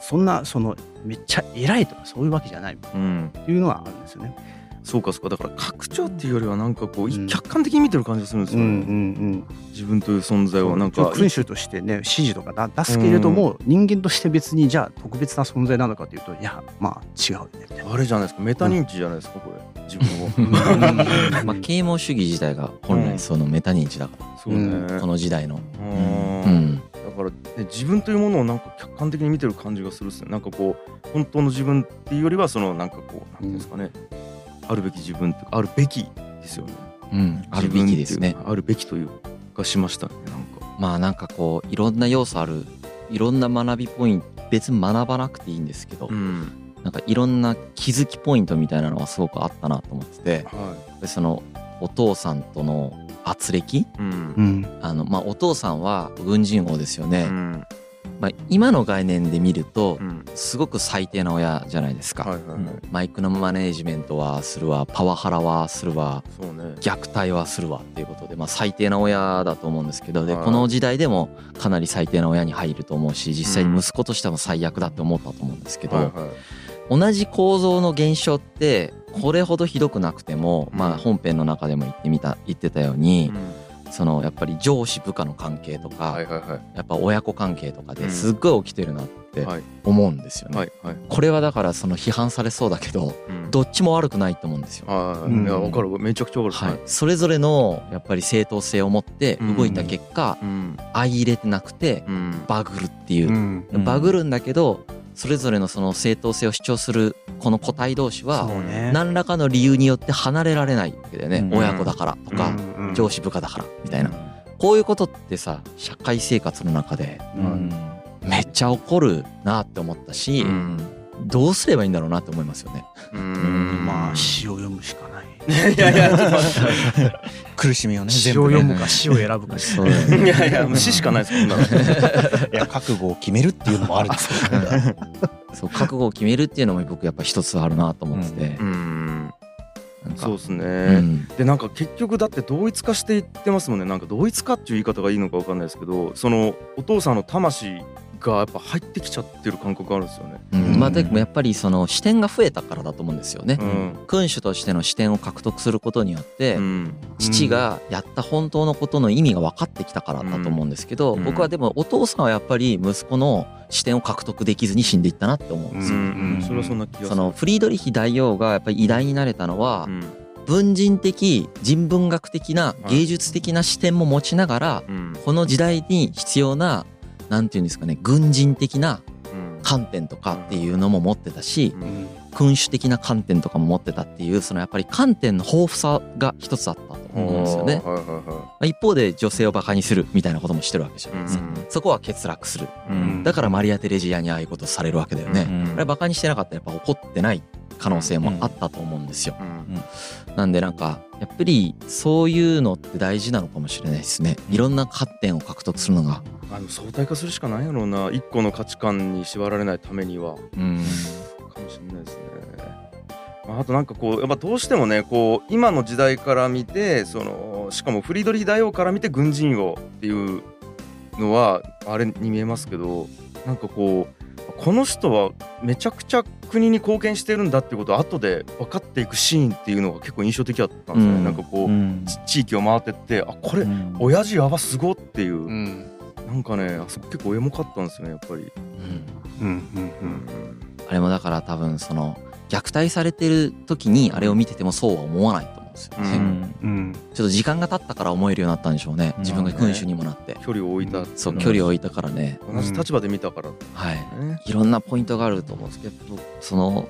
そんなそのめっちゃ偉いとかそういうわけじゃないっていうのはあるんですよね。そうかそうか。だから拡張っていうよりはなんかこう、客観的に見てる感じがするんですよ、ね、うんうんうん、自分という存在はなんか。君主としてね指示とか出すけれども、うん、人間として別にじゃあ特別な存在なのかというといやまあ違うね。あれじゃないですか。メタ認知じゃないですか、これ。自分を (laughs) まあ啓蒙主義自体が本来そのメタ認知だから、そうね。この時代の。うん。だから、ね、自分というものをなんか客観的に見てる感じがするっすね。なんかこう本当の自分っていうよりはそのなんかこうなんていうんですかね、あるべき自分ってあるべきですよね。うん、あるべきですね。あるべきというかしましたね。なんか。まあなんかこういろんな要素あるいろんな学びポイント別に学ばなくていいんですけど、うん、なんかいろんな気づきポイントみたいなのがすごくあったなと思ってて、はい、でそのお父さんとの圧力、うん、あのまあ、お父さんは軍人王ですよね、うん、まあ、今の概念で見ると、すごく最低な親じゃないですか、マイクのマネージメントはするわ。パワハラはするわ、ね、虐待はするわっていうことで、まあ、最低な親だと思うんですけどでこの時代でもかなり最低な親に入ると思うし実際に息子としても最悪だって思ったと思うんですけど、はいはい、同じ構造の現象ってこれほどひどくなくても、まあ、本編の中でも言ってみた言ってたように。うんそのやっぱり上司部下の関係とか、はいはいはい、やっぱ親子関係とかですっごい起きてるなっって思うんですよね。はいはい、これはだからその批判されそうだけど、うん、どっちも悪くないと思うんですよ。はい、いや分かる。めちゃくちゃ分かる、はい、それぞれのやっぱり正当性を持って動いた結果、うん、相入れてなくてバグるっていう、バグるんだけどそれぞれのその正当性を主張するこの個体同士は何らかの理由によって離れられないわけだよね、親子だからとか上司部下だからみたいな。こういうことってさ社会生活の中でめっちゃ起こるなって思ったしどうすればいいんだろうなって思いますよね。うん。まあ詩を読むしかない。(laughs) いやいや苦しみをね詩を読むか詩を選ぶかそう。いやいや詩しかないですこんなの。(laughs) いや覚悟を決めるっていうのもあるんです (laughs) そう覚悟を決めるっていうのも僕やっぱ一つあるなと思ってて。うんそうですね、うん、でなんか結局だって同一化していってますもんね。なんか同一化っていう言い方がいいのか分かんないですけどそのお父さんの魂がやっぱ入ってきちゃってる感覚あるんですよね。うん、まあでもやっぱりその視点が増えたからだと思うんですよね。うん、君主としての視点を獲得することによって、うん、父がやった本当のことの意味が分かってきたからだと思うんですけど、僕はでもお父さんはやっぱり息子の視点を獲得できずに死んでいったなって思うんですよ。それはそんな気がそのフリードリヒ大王がやっぱり偉大になれたのは、文人的人文学的な芸術的な視点も持ちながら、この時代に必要な何て言うんですかね軍人的な観点とかっていうのも持ってたし、君主的な観点とかも持ってたっていうそのやっぱり観点の豊富さが一つあったと思うんですよね。一方で女性をバカにするみたいなこともしてるわけじゃないですか。そこは欠落する。だからマリア・テレジアにああいうことされるわけだよね。あれバカにしてなかったらやっぱ怒ってない可能性もあったと思うんですよ。なんでなんかやっぱりそういうのって大事なのかもしれないですね。いろんな観点を獲得するのが。あの相対化するしかないやろうな一個の価値観に縛られないためには。うんかもしれないですね。あとなんかこうやっぱどうしてもねこう今の時代から見てそのしかもフリードリヒ大王から見て軍人王っていうのはあれに見えますけどなんかこうこの人はめちゃくちゃ国に貢献してるんだっていうことを後で分かっていくシーンっていうのが結構印象的だったんですよね、うん、なんかこう、うん、地域を回ってってあこれ、うん、親父やばすごっていう、うん、なんかねあそこ結構エモかったんですよねやっぱり。うんうんうん。うん、あれもだから多分その虐待されてる時にあれを見ててもそうは思わないとですよね、うん。うん、ちょっと時間が経ったから思えるようになったんでしょうね。自分が君主にもなって、距離を置いた、そう距離を置いたからね。同じ立場で見たから、はい。いろんなポイントがあると思うんですけどその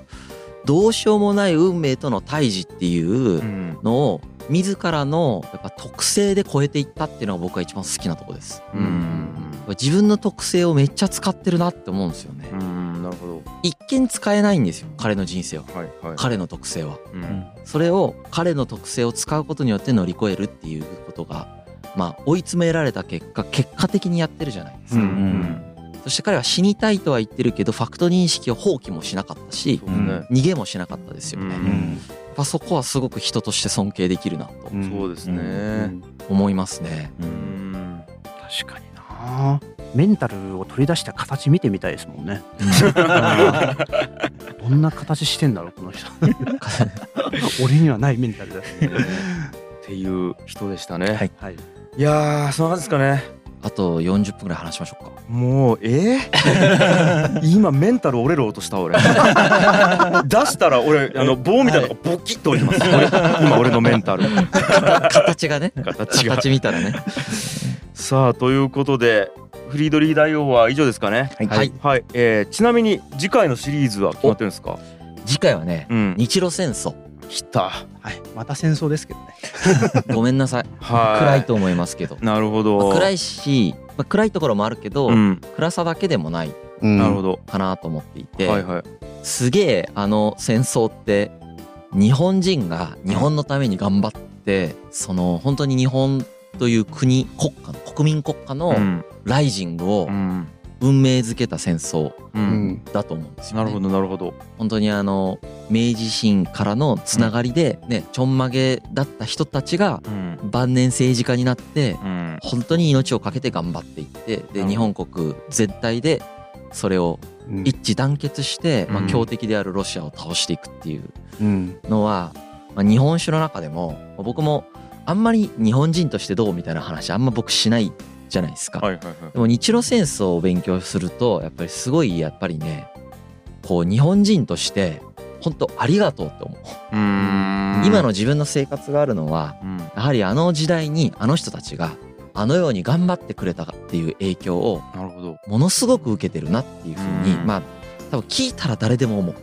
どうしようもない運命との対峙っていうのを自らのやっぱ特性で超えていったっていうのが僕が一番好きなとこです。うん。自分の特性をめっちゃ使ってるなって思うんですよね。うん一見使えないんですよ彼の人生は、はいはい、彼の特性は、うん、それを彼の特性を使うことによって乗り越えるっていうことがまあ追い詰められた結果結果的にやってるじゃないですか。うんうん。そして彼は死にたいとは言ってるけどファクト認識を放棄もしなかったし、ね、逃げもしなかったですよね。うん、やっぱそこはすごく人として尊敬できるなと、そうですね、思いますね。確かになメンタルを取り出した形見てみたいですもんね。どんな形してんだろうこの人。(laughs) 俺にはないメンタルだ、ね、っていう人でしたね。はい、はい、いやそんな感じですかね。あと40分ぐらい話しましょうか。もうえー、(laughs) 今メンタル折れる音した俺。(laughs) 出したら俺あの棒みたいなのがボキッと折ります、はい、今俺のメンタル。形がね。形が。形見たらね。さあということでフリードリー大王は以上ですかねはい、はいえー、ちなみに次回のシリーズは決まってるんですか？次回はね、うん、日露戦争来た。はい、また戦争ですけどね。(laughs) ごめんなさい。はい。暗いと思いますけど。なるほど。まあ、暗いし、まあ、暗いところもあるけど、うん、暗さだけでもない。なるほど。かなと思っていて。はいはい。すげえあの戦争って日本人が日本のために頑張って、その本当に日本という国国家の国民国家のライジングを運命づけた戦争だと思うんですよ、ね、なるほどなるほど。本当にあの明治維新からのつながりでね、ちょんまげだった人たちが晩年政治家になって、本当に命を懸けて頑張っていってで日本国全体でそれを一致団結して、まあ、強敵であるロシアを倒していくっていうのは、まあ、日本酒の中でも僕もあんまり日本人としてどうみたいな話あんま僕しないじゃないですか。はいはいはい、でも日露戦争を勉強するとやっぱりすごいやっぱりねこう日本人として本当ありがとうって思う。今の自分の生活があるのは、やはりあの時代にあの人たちがあのように頑張ってくれたっていう影響をものすごく受けてるなっていうふうにまあ多分聞いたら誰でも思う。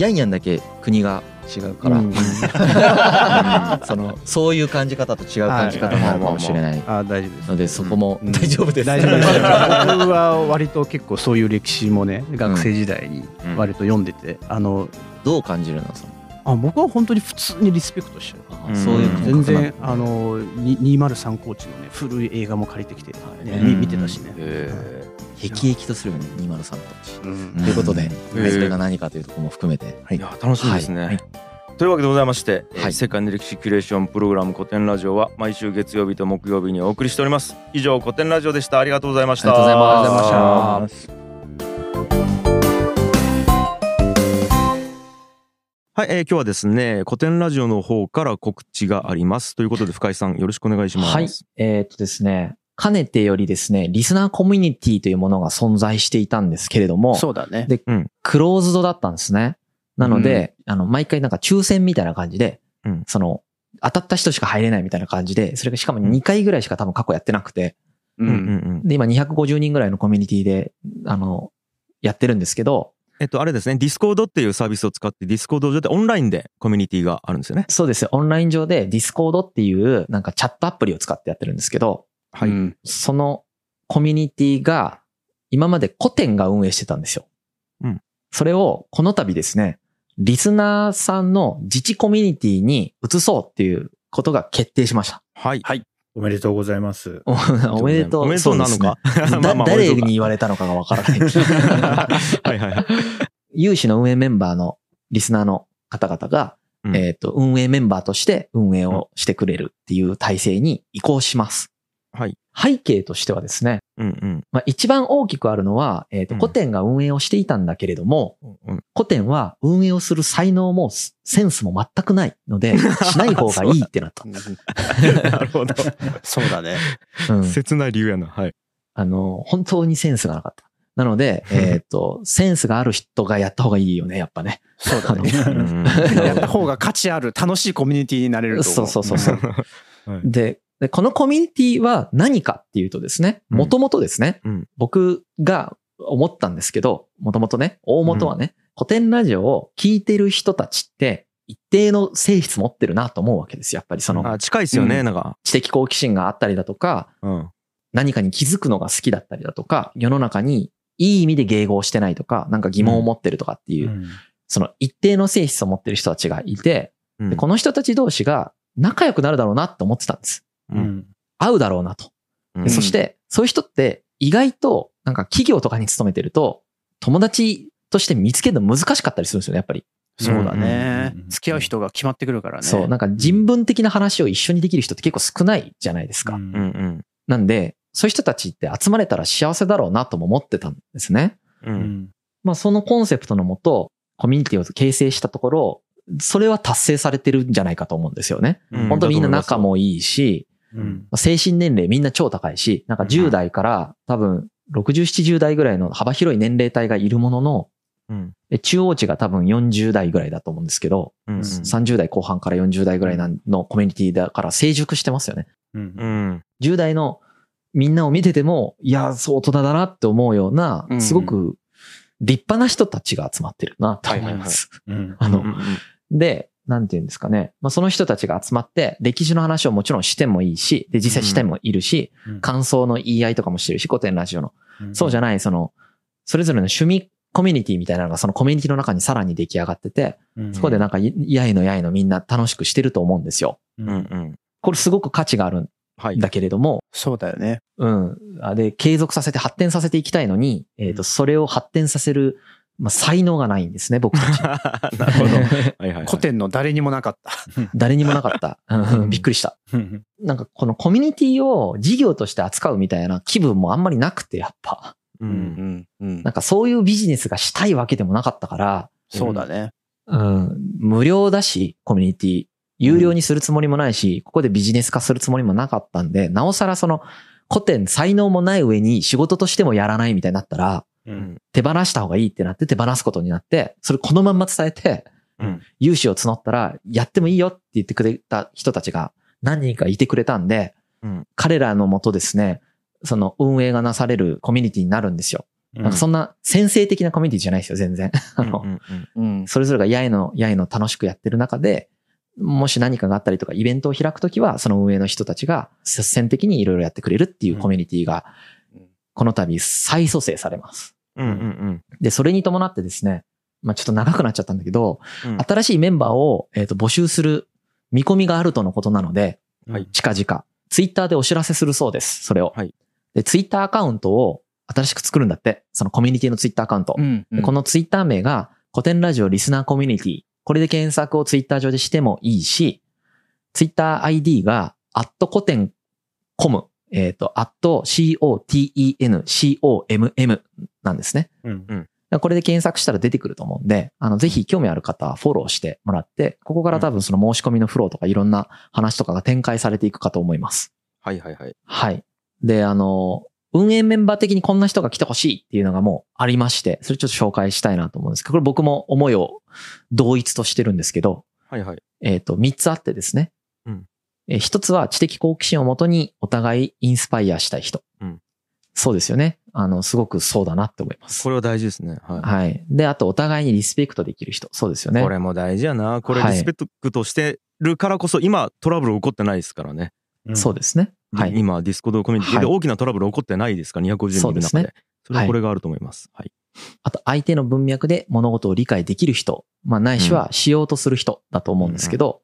ヤンヤンだけ国が違うから、うん、(laughs) そのそういう感じ方と違う感じ方もあるかもしれない。あ大丈夫です。のでそこも大丈夫です、大丈夫です。僕は割と結構そういう歴史もね学生時代に割と読んでて、あのどう感じるの？その。あ僕は本当に普通にリスペクトしてる、そういう全然あの203コーチのね古い映画も借りてきて、ね見てたしね、辟易とするよね203コーチ、ということで、それが何かというところも含めて、はい、楽しみですね、というわけでございまして、はい、世界の歴史キュレーションプログラム古典ラジオは毎週月曜日と木曜日にお送りしております。以上古典ラジオでした。ありがとうございました。ありがとうございました。はい、えー、今日はですね古典ラジオの方から告知があります。ということで深井さんよろしくお願いします。はい。えー、っとですねかねてよりですね、リスナーコミュニティというものが存在していたんですけれども、そうだね。で、うん、クローズドだったんですね。なので、うん、あの、毎回なんか抽選みたいな感じで、うん、その、当たった人しか入れないみたいな感じで、それがしかも2回ぐらいしか多分過去やってなくて、うんうんうん、で、今250人ぐらいのコミュニティで、あの、やってるんですけど、えっと、あれですね、ディスコードっていうサービスを使って、ディスコード上でオンラインでコミュニティがあるんですよね。そうです。オンライン上でディスコードっていう、なんかチャットアプリを使ってやってるんですけど、はい。そのコミュニティが、今まで COTEN が運営してたんですよ。うん。それを、この度ですね、リスナーさんの自治コミュニティに移そうっていうことが決定しました。はい。はい。おめでとうございます。(laughs) おめでとう。おめでとうなのか？(laughs) 誰に言われたのかがわからない。(laughs) はいはいはい。有志の運営メンバーのリスナーの方々が、うん、えっ、と、運営メンバーとして運営をしてくれるっていう体制に移行します。はい。背景としてはですね、うんうん、まあ、一番大きくあるのは、えっ、ー、と、古典が運営をしていたんだけれども、うん、古典は運営をする才能もセンスも全くないので、(laughs) しない方がいいってなった。(laughs) なるほど。そうだね。うん。切ない理由やな。はい。あの、本当にセンスがなかった。なので、(laughs) えっ、ー、と、センスがある人がやった方がいいよね、やっぱね。そうだね。やった方が価値ある、楽しいコミュニティになれると思う。そうそうそうそう。はい、で、で、このコミュニティは何かっていうとですね、もともとですね、うん、僕が思ったんですけど、もともとね、大元はね、うん、古典ラジオを聞いてる人たちって、一定の性質持ってるなと思うわけですよ。やっぱりその。あ、近いですよね、うん、なんか。知的好奇心があったりだとか、うん、何かに気づくのが好きだったりだとか、世の中にいい意味で迎合してないとか、なんか疑問を持ってるとかっていう、うん、その一定の性質を持ってる人たちがいて、でこの人たち同士が仲良くなるだろうなって思ってたんです。うん、合うだろうなと。そして、そういう人って意外と、なんか企業とかに勤めてると、友達として見つけるの難しかったりするんですよね、やっぱり。そうだね。付き合う人が決まってくるからね。そう、なんか人文的な話を一緒にできる人って結構少ないじゃないですか。うんうん、なんで、そういう人たちって集まれたら幸せだろうなとも思ってたんですね。うん、まあそのコンセプトのもと、コミュニティを形成したところ、それは達成されてるんじゃないかと思うんですよね。うん、本当みんな仲もいいし、うん、精神年齢みんな超高いし、なんか10代から多分60、70代ぐらいの幅広い年齢帯がいるものの、うん、中央値が多分40代ぐらいだと思うんですけど、うん。うん、30代後半から40代ぐらいのコミュニティだから成熟してますよね。うん。うん、10代のみんなを見てても、いや、そう大人だなって思うような、すごく立派な人たちが集まってるなと思います。あの、で、なんて言うんですかね。まあ、その人たちが集まって、歴史の話をもちろんしてもいいし、で、実際してもいるし、うん、感想の言い合いとかもしてるし、古典ラジオの。うん、そうじゃない、その、それぞれの趣味コミュニティみたいなのがそのコミュニティの中にさらに出来上がってて、うん、そこでなんか、やいのやいのみんな楽しくしてると思うんですよ。うんうん、これすごく価値があるんだけれども、はい、そうだよね。うん。で、継続させて発展させていきたいのに、えっ、ー、と、それを発展させるまあ、才能がないんですね、僕たち。(laughs) なるほど。はいはいはい、古典の誰にもなかった。(laughs) 誰にもなかった。びっくりした。なんかこのコミュニティを事業として扱うみたいな気分もあんまりなくて、やっぱ。うんうん、なんかそういうビジネスがしたいわけでもなかったから。そうだね。うん。無料だし、コミュニティ。有料にするつもりもないし、ここでビジネス化するつもりもなかったんで、なおさらその、古典才能もない上に仕事としてもやらないみたいになったら、うん、手放した方がいいってなって手放すことになって、それこのまんま伝えて、うん、融資を募ったら、やってもいいよって言ってくれた人たちが何人かいてくれたんで、うん、彼らのもとですね、その運営がなされるコミュニティになるんですよ。なんかそんな先制的なコミュニティじゃないですよ、全然。(laughs) あの、それぞれがやいの、やいの楽しくやってる中で、もし何かがあったりとかイベントを開くときは、その運営の人たちが率先的にいろいろやってくれるっていうコミュニティが、この度再蘇生されます。で、それに伴ってですね、まあちょっと長くなっちゃったんだけど、うん、新しいメンバーを、えー、と募集する見込みがあるとのことなので、はい、近々、ツイッターでお知らせするそうです、それを。はい、で、ツイッターアカウントを新しく作るんだって、そのコミュニティのツイッターアカウント。うんうん、このツイッター名が、古典ラジオリスナーコミュニティ。これで検索をツイッター上でしてもいいし、ツイッター ID が、アット古典コム、えっ、ー、と、アット COTENCOMM なんですね。うんうん、これで検索したら出てくると思うんで、あの、ぜひ興味ある方はフォローしてもらって、ここから多分その申し込みのフローとかいろんな話とかが展開されていくかと思います。はいはいはい。はい。で、あの、運営メンバー的にこんな人が来てほしいっていうのがもうありまして、それちょっと紹介したいなと思うんですけど、これ僕も思いを同一としてるんですけど、はいはい。えっ、と、三つあってですね。うん。え一つは知的好奇心をもとにお互いインスパイアしたい人。うん。そうですよね。あの、すごくそうだなって思います。これは大事ですね。はい。はい。で、あとお互いにリスペクトできる人。そうですよね。これも大事やな。これリスペクトしてるからこそ、今トラブル起こってないですからね。うん、そうですね。はい、今、ディスコードコミュニティで大きなトラブル起こってないですか、250人いる中で。それはこれがあると思います。はい。あと、相手の文脈で物事を理解できる人、まあ、ないしはしようとする人だと思うんですけど、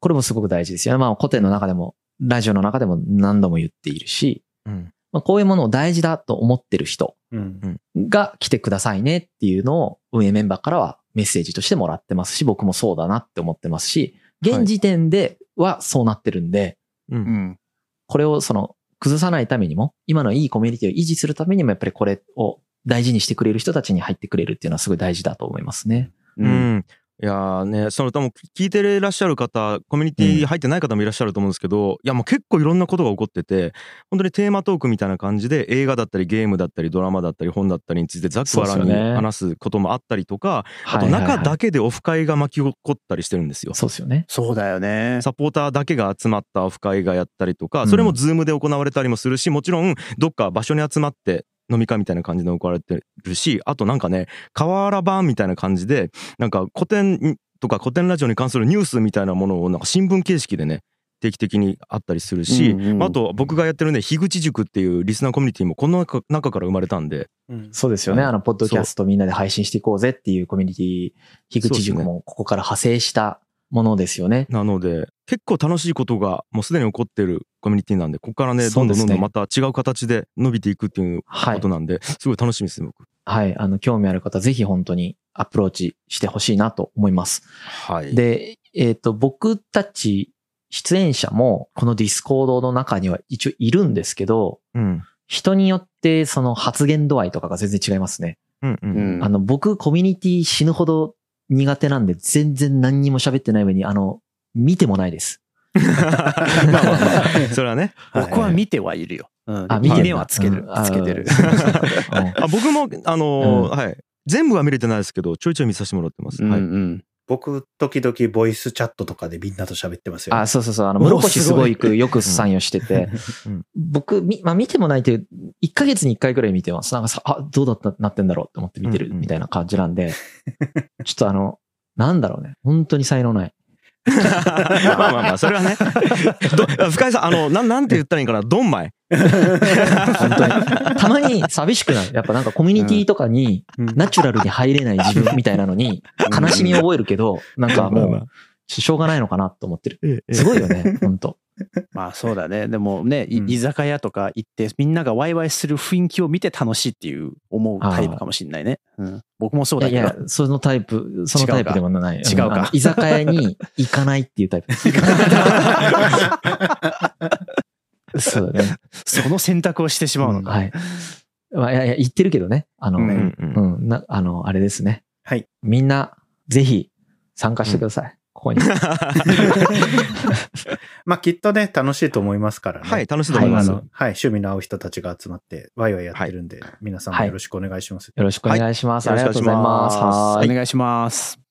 これもすごく大事ですよね。まあ、 COTEN の中でも、ラジオの中でも何度も言っているし、まあ、こういうものを大事だと思ってる人が来てくださいねっていうのを運営メンバーからはメッセージとしてもらってますし、僕もそうだなって思ってますし、現時点ではそうなってるんで、うん、これをその崩さないためにも、今のいいコミュニティを維持するためにも、やっぱりこれを大事にしてくれる人たちに入ってくれるっていうのはすごい大事だと思いますね。うん。いやね、その多分聞いていらっしゃる方、コミュニティ入ってない方もいらっしゃると思うんですけど、うん、いやもう結構いろんなことが起こってて、本当にテーマトークみたいな感じで映画だったりゲームだったりドラマだったり本だったりについてざっくばらんに話すこともあったりとか、あと中だけでオフ会が巻き起こったりしてるんですよ。そうですよね。そうだよね。サポーターだけが集まったオフ会がやったりとか、それもズームで行われたりもするし、もちろんどっか場所に集まって飲み会みたいな感じで行われてるしあとなんかね河原版みたいな感じでなんか古典とか古典ラジオに関するニュースみたいなものをなんか新聞形式でね定期的にあったりするし、うんうん、あと僕がやってるね樋口塾っていうリスナーコミュニティもこの中から生まれたんで、うん、そうですよね、あのポッドキャストみんなで配信していこうぜっていうコミュニティ樋口塾もここから派生したものですよね。なので結構楽しいことがもうすでに起こってるコミュニティなんでここからねどんどんどんどんまた違う形で伸びていくっていうことなんで、はい、すごい楽しみです僕。はい、あの興味ある方ぜひ本当にアプローチしてほしいなと思います。はい。で、えっ、ー、と、僕たち出演者もこのディスコードの中には一応いるんですけど、うん、人によってその発言度合いとかが全然違いますね。うんうん、あの、僕コミュニティ死ぬほど苦手なんで全然何にも喋ってない上に、あの、見てもないです。(laughs) まあまあまあ、それはね。僕は見てはいるよ。うん、あ、見てはつける。つけてる。あ (laughs) 僕も、あのー、はい。全部は見れてないですけど、ちょいちょい見させてもらってます。はい。僕、時々ボイスチャットとかでみんなと喋ってますよ、ね。あ、そうそうそう。あの、室越すごいよく参与してて。(laughs) 僕、み、まあ見てもないという、1ヶ月に1回ぐらい見てます。なんかさ、あ、どうだったなってんだろうって思って見てるみたいな感じなんで、ちょっとあの、なんだろうね。本当に才能ない。まあまあまあ、それはね。(laughs) 深井さん、あの、なん、なんて言ったらいいかな、ドンマイ。本当に。たまに寂しくなる。やっぱなんかコミュニティとかに、ナチュラルに入れない自分みたいなのに、悲しみを覚えるけど、なんかもう、しょうがないのかなと思ってる。すごいよね、本当 (laughs) まあそうだね。でもね、居酒屋とか行ってみんながワイワイする雰囲気を見て楽しいっていう思うタイプかもしれないね。うん、僕もそうだけど。いや、そのタイプ、そのタイプでもない。違うか。居酒屋に行かないっていうタイプ。(laughs) そうだね。その選択をしてしまうのか。はい。まあ、いやいや、言ってるけどね。あの、うん、うん、な、あの、あれですね。はい。みんな、ぜひ、参加してください。ここに。(laughs) まあきっとね、楽しいと思いますからね。はい、楽しいと思います。はい、趣味の合う人たちが集まって、ワイワイやってるんで、はい、皆さんもよろしくお願いします。よろしくお願いします。ありがとうございます。お願いします。